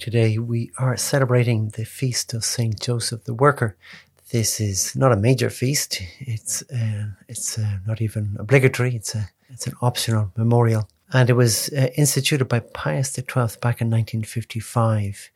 Today we are celebrating the feast of Saint Joseph the Worker. This is not a major feast. It's uh, it's uh, not even obligatory. It's a it's an optional memorial, and it was uh, instituted by Pius XII back in 1955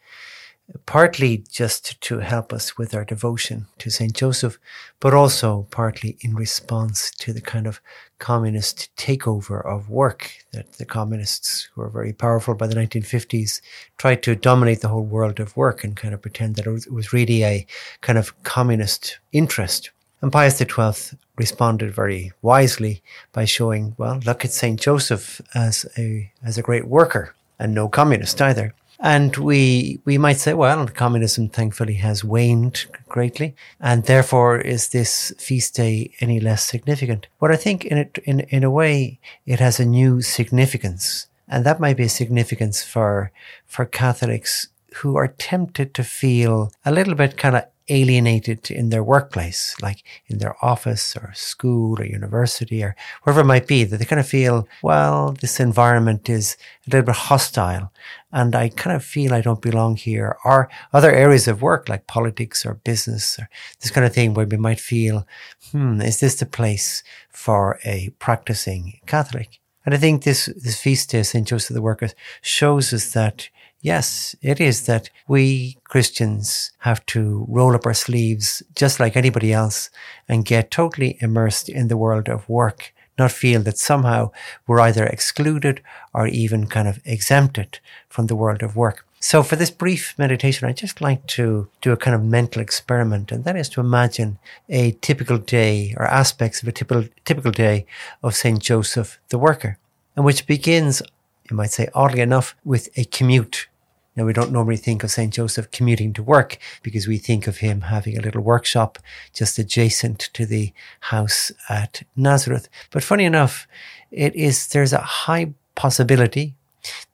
partly just to help us with our devotion to St. Joseph, but also partly in response to the kind of communist takeover of work that the communists, who were very powerful by the 1950s, tried to dominate the whole world of work and kind of pretend that it was really a kind of communist interest. And Pius XII responded very wisely by showing, well, look at St. Joseph as a, as a great worker and no communist either. And we, we might say, well, communism thankfully has waned greatly. And therefore is this feast day any less significant? But I think in it, in, in a way, it has a new significance. And that might be a significance for, for Catholics who are tempted to feel a little bit kind of alienated in their workplace, like in their office or school or university or wherever it might be, that they kind of feel, well, this environment is a little bit hostile and I kind of feel I don't belong here or other areas of work like politics or business or this kind of thing where we might feel, hmm, is this the place for a practicing Catholic? And I think this, this feast day, St. Joseph the Worker, shows us that Yes, it is that we Christians have to roll up our sleeves just like anybody else and get totally immersed in the world of work, not feel that somehow we're either excluded or even kind of exempted from the world of work. So for this brief meditation, I'd just like to do a kind of mental experiment, and that is to imagine a typical day or aspects of a typical, typical day of St. Joseph the Worker, and which begins, you might say, oddly enough, with a commute now, we don't normally think of St. Joseph commuting to work because we think of him having a little workshop just adjacent to the house at Nazareth. But funny enough, it is, there's a high possibility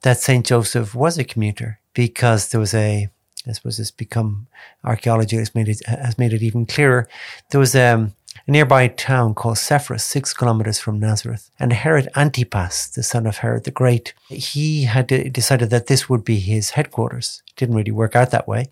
that St. Joseph was a commuter because there was a, I suppose it's become archaeology has made it, has made it even clearer. There was, um, nearby town called Sepphoris, six kilometers from Nazareth. And Herod Antipas, the son of Herod the Great, he had decided that this would be his headquarters. Didn't really work out that way,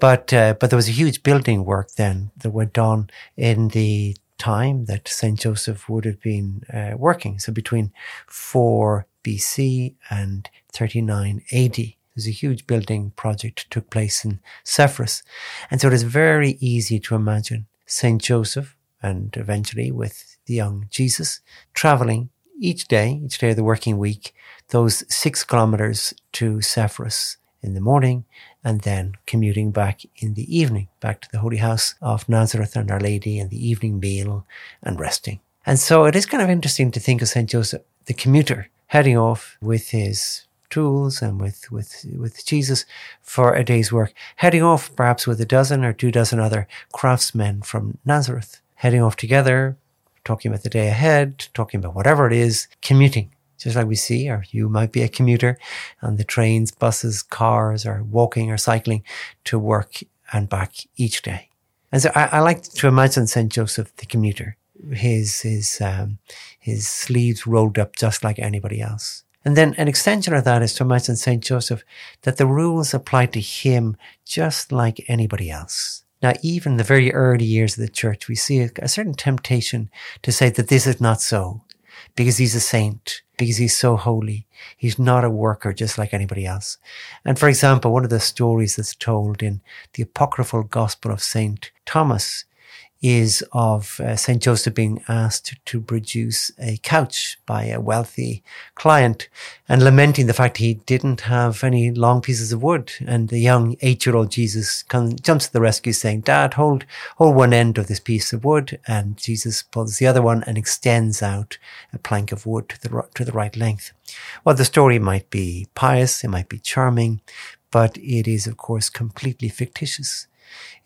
but uh, but there was a huge building work then that went on in the time that Saint Joseph would have been uh, working. So between four BC and thirty nine AD. There's a huge building project took place in Sepphoris. And so it is very easy to imagine St. Joseph and eventually with the young Jesus, traveling each day, each day of the working week, those six kilometers to Sepphoris in the morning and then commuting back in the evening, back to the Holy House of Nazareth and Our Lady and the evening meal and resting. And so it is kind of interesting to think of St. Joseph, the commuter, heading off with his tools and with, with, with Jesus for a day's work, heading off perhaps with a dozen or two dozen other craftsmen from Nazareth heading off together, talking about the day ahead, talking about whatever it is, commuting. Just like we see, or you might be a commuter on the trains, buses, cars, or walking or cycling to work and back each day. And so I, I like to imagine St. Joseph, the commuter, his, his, um, his sleeves rolled up just like anybody else. And then an extension of that is to imagine St. Joseph that the rules apply to him just like anybody else. Now, even in the very early years of the church, we see a, a certain temptation to say that this is not so because he's a saint, because he's so holy. He's not a worker just like anybody else. And for example, one of the stories that's told in the apocryphal gospel of Saint Thomas is of uh, St. Joseph being asked to produce a couch by a wealthy client and lamenting the fact he didn't have any long pieces of wood. And the young eight year old Jesus comes, jumps to the rescue saying, Dad, hold, hold one end of this piece of wood. And Jesus pulls the other one and extends out a plank of wood to the, to the right length. Well, the story might be pious, it might be charming, but it is, of course, completely fictitious.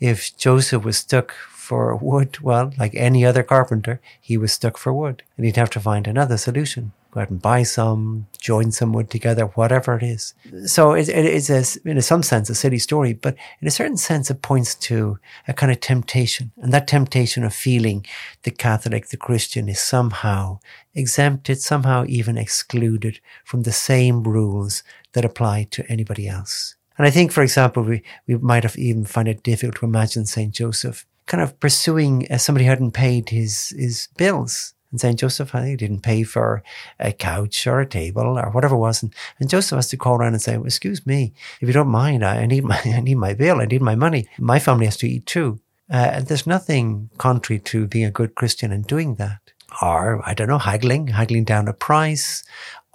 If Joseph was stuck for wood, well, like any other carpenter, he was stuck for wood and he'd have to find another solution. Go out and buy some, join some wood together, whatever it is. So it, it is, a, in some sense, a silly story, but in a certain sense, it points to a kind of temptation. And that temptation of feeling the Catholic, the Christian is somehow exempted, somehow even excluded from the same rules that apply to anybody else. And I think, for example, we, we might have even find it difficult to imagine St. Joseph kind of pursuing uh, somebody who hadn't paid his, his bills. And St. Joseph, I think, didn't pay for a couch or a table or whatever it was. And, and Joseph has to call around and say, well, excuse me, if you don't mind, I, I need my, I need my bill. I need my money. My family has to eat too. Uh, and there's nothing contrary to being a good Christian and doing that. Or, I don't know, haggling, haggling down a price,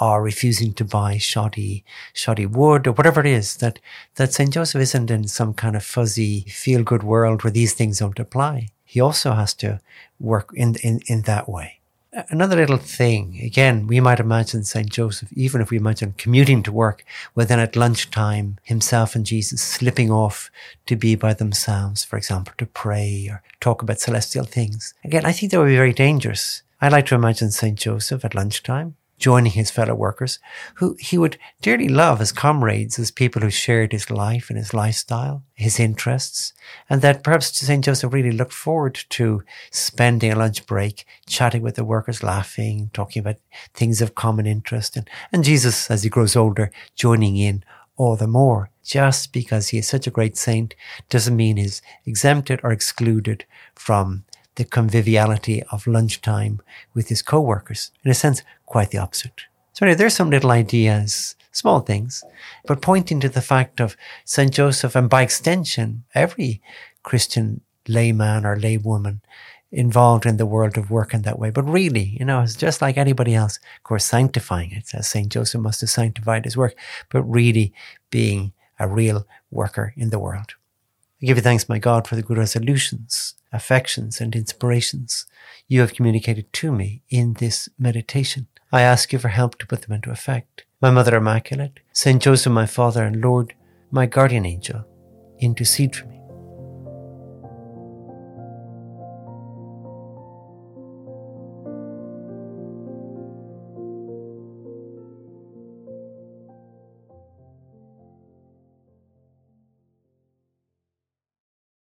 or refusing to buy shoddy, shoddy wood or whatever it is that, that St. Joseph isn't in some kind of fuzzy feel good world where these things don't apply. He also has to work in, in, in that way. Another little thing, again, we might imagine St. Joseph, even if we imagine commuting to work, well, then at lunchtime, himself and Jesus slipping off to be by themselves, for example, to pray or talk about celestial things. Again, I think that would be very dangerous. I like to imagine St. Joseph at lunchtime joining his fellow workers, who he would dearly love as comrades, as people who shared his life and his lifestyle, his interests, and that perhaps St. Joseph really looked forward to spending a lunch break chatting with the workers, laughing, talking about things of common interest, and, and Jesus, as he grows older, joining in all the more. Just because he is such a great saint doesn't mean he's exempted or excluded from the conviviality of lunchtime with his co-workers. In a sense, quite the opposite. So anyway, there's some little ideas, small things, but pointing to the fact of St. Joseph and by extension, every Christian layman or laywoman involved in the world of work in that way. But really, you know, it's just like anybody else, of course, sanctifying it, as St. Joseph must have sanctified his work, but really being a real worker in the world. I give you thanks, my God, for the good resolutions, affections, and inspirations you have communicated to me in this meditation. I ask you for help to put them into effect. My Mother Immaculate, Saint Joseph, my Father and Lord, my guardian angel, intercede for me.